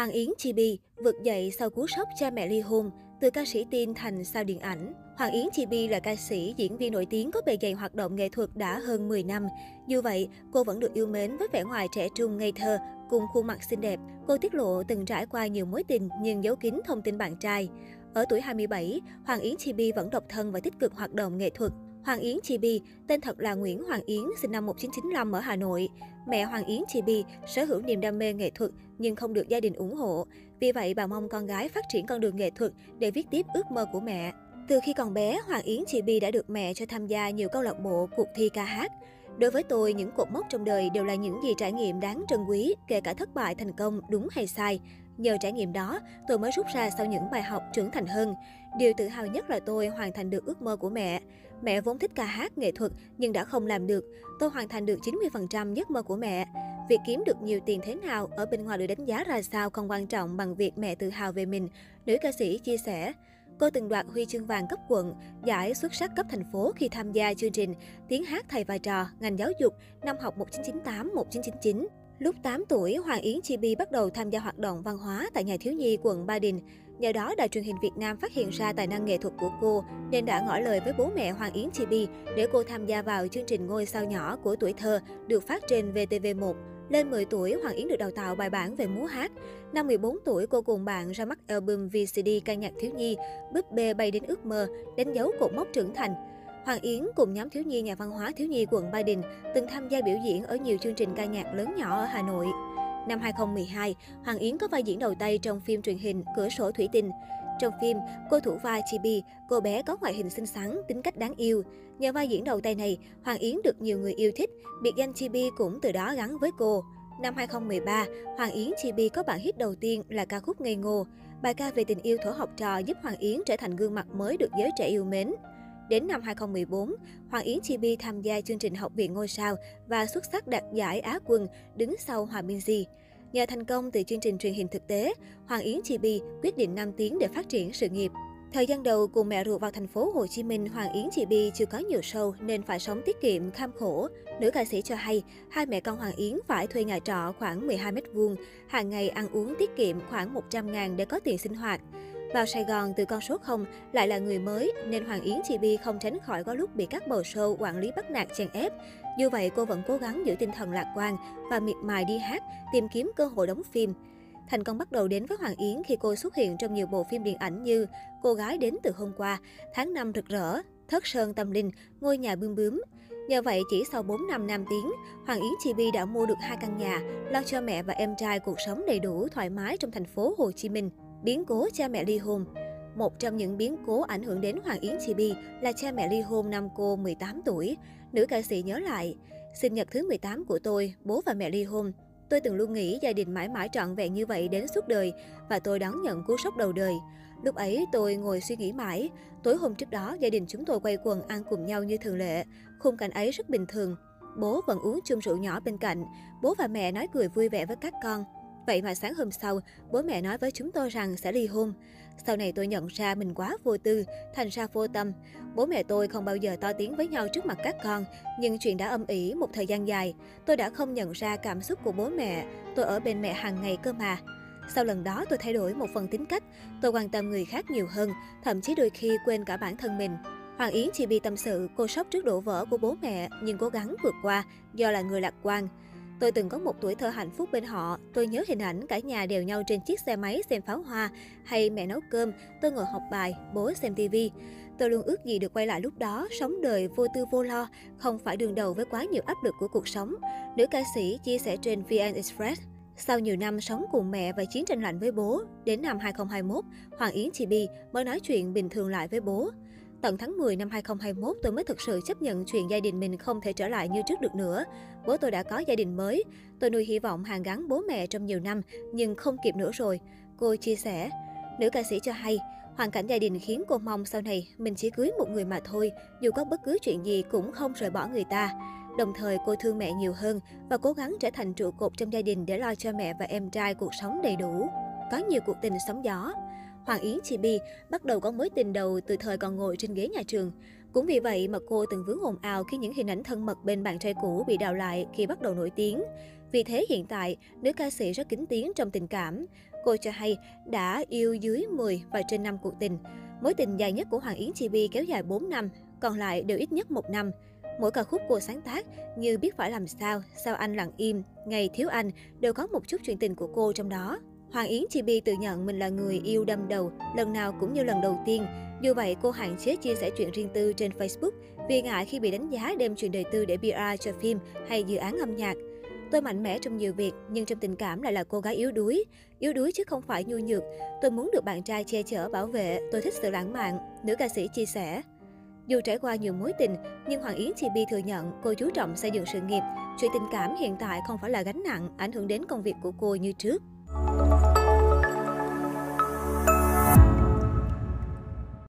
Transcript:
Hoàng Yến Chibi vực dậy sau cú sốc cha mẹ ly hôn, từ ca sĩ teen thành sao điện ảnh. Hoàng Yến Chibi là ca sĩ, diễn viên nổi tiếng có bề dày hoạt động nghệ thuật đã hơn 10 năm. Dù vậy, cô vẫn được yêu mến với vẻ ngoài trẻ trung ngây thơ, cùng khuôn mặt xinh đẹp. Cô tiết lộ từng trải qua nhiều mối tình nhưng giấu kín thông tin bạn trai. Ở tuổi 27, Hoàng Yến Chibi vẫn độc thân và tích cực hoạt động nghệ thuật. Hoàng Yến Chibi, tên thật là Nguyễn Hoàng Yến, sinh năm 1995 ở Hà Nội. Mẹ Hoàng Yến Chibi sở hữu niềm đam mê nghệ thuật nhưng không được gia đình ủng hộ. Vì vậy, bà mong con gái phát triển con đường nghệ thuật để viết tiếp ước mơ của mẹ. Từ khi còn bé, Hoàng Yến Chị Bi đã được mẹ cho tham gia nhiều câu lạc bộ, cuộc thi ca hát. Đối với tôi, những cột mốc trong đời đều là những gì trải nghiệm đáng trân quý, kể cả thất bại, thành công, đúng hay sai. Nhờ trải nghiệm đó, tôi mới rút ra sau những bài học trưởng thành hơn. Điều tự hào nhất là tôi hoàn thành được ước mơ của mẹ. Mẹ vốn thích ca hát, nghệ thuật nhưng đã không làm được. Tôi hoàn thành được 90% giấc mơ của mẹ. Việc kiếm được nhiều tiền thế nào ở bên ngoài được đánh giá ra sao không quan trọng bằng việc mẹ tự hào về mình, nữ ca sĩ chia sẻ. Cô từng đoạt huy chương vàng cấp quận, giải xuất sắc cấp thành phố khi tham gia chương trình Tiếng hát thầy và trò, ngành giáo dục năm học 1998-1999. Lúc 8 tuổi, Hoàng Yến Chibi bắt đầu tham gia hoạt động văn hóa tại nhà thiếu nhi quận Ba Đình. Nhờ đó, đài truyền hình Việt Nam phát hiện ra tài năng nghệ thuật của cô, nên đã ngỏ lời với bố mẹ Hoàng Yến Chibi để cô tham gia vào chương trình Ngôi sao nhỏ của tuổi thơ được phát trên VTV1. Lên 10 tuổi, Hoàng Yến được đào tạo bài bản về múa hát. Năm 14 tuổi, cô cùng bạn ra mắt album VCD ca nhạc thiếu nhi, búp bê bay đến ước mơ, đánh dấu cột mốc trưởng thành. Hoàng Yến cùng nhóm thiếu nhi nhà văn hóa thiếu nhi quận Ba Đình từng tham gia biểu diễn ở nhiều chương trình ca nhạc lớn nhỏ ở Hà Nội. Năm 2012, Hoàng Yến có vai diễn đầu tay trong phim truyền hình Cửa sổ thủy tinh. Trong phim, cô thủ vai Chibi, cô bé có ngoại hình xinh xắn, tính cách đáng yêu. Nhờ vai diễn đầu tay này, Hoàng Yến được nhiều người yêu thích, biệt danh Chibi cũng từ đó gắn với cô. Năm 2013, Hoàng Yến Chibi có bản hit đầu tiên là ca khúc Ngây Ngô. Bài ca về tình yêu thuở học trò giúp Hoàng Yến trở thành gương mặt mới được giới trẻ yêu mến. Đến năm 2014, Hoàng Yến Chibi tham gia chương trình Học viện Ngôi sao và xuất sắc đạt giải Á quân đứng sau Hòa Minzy. Nhờ thành công từ chương trình truyền hình thực tế, Hoàng Yến Chi Bi quyết định 5 tiếng để phát triển sự nghiệp. Thời gian đầu cùng mẹ ruột vào thành phố Hồ Chí Minh, Hoàng Yến Chibi chưa có nhiều show nên phải sống tiết kiệm, kham khổ. Nữ ca sĩ cho hay, hai mẹ con Hoàng Yến phải thuê nhà trọ khoảng 12 mét vuông, hàng ngày ăn uống tiết kiệm khoảng 100 ngàn để có tiền sinh hoạt. Vào Sài Gòn từ con số 0 lại là người mới nên Hoàng Yến Chibi không tránh khỏi có lúc bị các bầu show quản lý bắt nạt chèn ép. Dù vậy cô vẫn cố gắng giữ tinh thần lạc quan và miệt mài đi hát, tìm kiếm cơ hội đóng phim. Thành công bắt đầu đến với Hoàng Yến khi cô xuất hiện trong nhiều bộ phim điện ảnh như Cô gái đến từ hôm qua, Tháng năm rực rỡ, Thất sơn tâm linh, Ngôi nhà bươm bướm. Nhờ vậy, chỉ sau 4 năm nam tiếng, Hoàng Yến Chibi đã mua được hai căn nhà, lo cho mẹ và em trai cuộc sống đầy đủ, thoải mái trong thành phố Hồ Chí Minh. Biến cố cha mẹ ly hôn Một trong những biến cố ảnh hưởng đến Hoàng Yến Chibi là cha mẹ ly hôn năm cô 18 tuổi. Nữ ca sĩ nhớ lại, sinh nhật thứ 18 của tôi, bố và mẹ ly hôn. Tôi từng luôn nghĩ gia đình mãi mãi trọn vẹn như vậy đến suốt đời và tôi đón nhận cú sốc đầu đời. Lúc ấy tôi ngồi suy nghĩ mãi. Tối hôm trước đó gia đình chúng tôi quay quần ăn cùng nhau như thường lệ. Khung cảnh ấy rất bình thường. Bố vẫn uống chung rượu nhỏ bên cạnh. Bố và mẹ nói cười vui vẻ với các con. Vậy mà sáng hôm sau, bố mẹ nói với chúng tôi rằng sẽ ly hôn. Sau này tôi nhận ra mình quá vô tư, thành ra vô tâm. Bố mẹ tôi không bao giờ to tiếng với nhau trước mặt các con, nhưng chuyện đã âm ỉ một thời gian dài. Tôi đã không nhận ra cảm xúc của bố mẹ, tôi ở bên mẹ hàng ngày cơ mà. Sau lần đó tôi thay đổi một phần tính cách, tôi quan tâm người khác nhiều hơn, thậm chí đôi khi quên cả bản thân mình. Hoàng Yến chỉ bị tâm sự cô sốc trước đổ vỡ của bố mẹ nhưng cố gắng vượt qua do là người lạc quan. Tôi từng có một tuổi thơ hạnh phúc bên họ. Tôi nhớ hình ảnh cả nhà đều nhau trên chiếc xe máy xem pháo hoa, hay mẹ nấu cơm, tôi ngồi học bài, bố xem tivi. Tôi luôn ước gì được quay lại lúc đó, sống đời vô tư vô lo, không phải đương đầu với quá nhiều áp lực của cuộc sống. Nữ ca sĩ chia sẻ trên VN Express. Sau nhiều năm sống cùng mẹ và chiến tranh lạnh với bố, đến năm 2021, Hoàng Yến Chibi mới nói chuyện bình thường lại với bố. Tận tháng 10 năm 2021, tôi mới thực sự chấp nhận chuyện gia đình mình không thể trở lại như trước được nữa. Bố tôi đã có gia đình mới. Tôi nuôi hy vọng hàng gắn bố mẹ trong nhiều năm, nhưng không kịp nữa rồi. Cô chia sẻ. Nữ ca sĩ cho hay, hoàn cảnh gia đình khiến cô mong sau này mình chỉ cưới một người mà thôi, dù có bất cứ chuyện gì cũng không rời bỏ người ta. Đồng thời cô thương mẹ nhiều hơn và cố gắng trở thành trụ cột trong gia đình để lo cho mẹ và em trai cuộc sống đầy đủ. Có nhiều cuộc tình sóng gió. Hoàng Yến Chibi bắt đầu có mối tình đầu từ thời còn ngồi trên ghế nhà trường. Cũng vì vậy mà cô từng vướng ồn ào khi những hình ảnh thân mật bên bạn trai cũ bị đào lại khi bắt đầu nổi tiếng. Vì thế hiện tại, nữ ca sĩ rất kính tiếng trong tình cảm. Cô cho hay đã yêu dưới 10 và trên 5 cuộc tình. Mối tình dài nhất của Hoàng Yến Chi Bi kéo dài 4 năm, còn lại đều ít nhất một năm. Mỗi ca khúc cô sáng tác như Biết phải làm sao, Sao anh lặng im, Ngày thiếu anh đều có một chút chuyện tình của cô trong đó. Hoàng Yến Chi Bi tự nhận mình là người yêu đâm đầu, lần nào cũng như lần đầu tiên. Dù vậy, cô hạn chế chia sẻ chuyện riêng tư trên Facebook vì ngại khi bị đánh giá đem chuyện đời tư để PR cho phim hay dự án âm nhạc. Tôi mạnh mẽ trong nhiều việc, nhưng trong tình cảm lại là cô gái yếu đuối. Yếu đuối chứ không phải nhu nhược. Tôi muốn được bạn trai che chở, bảo vệ. Tôi thích sự lãng mạn. Nữ ca sĩ chia sẻ. Dù trải qua nhiều mối tình, nhưng Hoàng Yến Chi Bi thừa nhận cô chú trọng xây dựng sự nghiệp. Chuyện tình cảm hiện tại không phải là gánh nặng, ảnh hưởng đến công việc của cô như trước.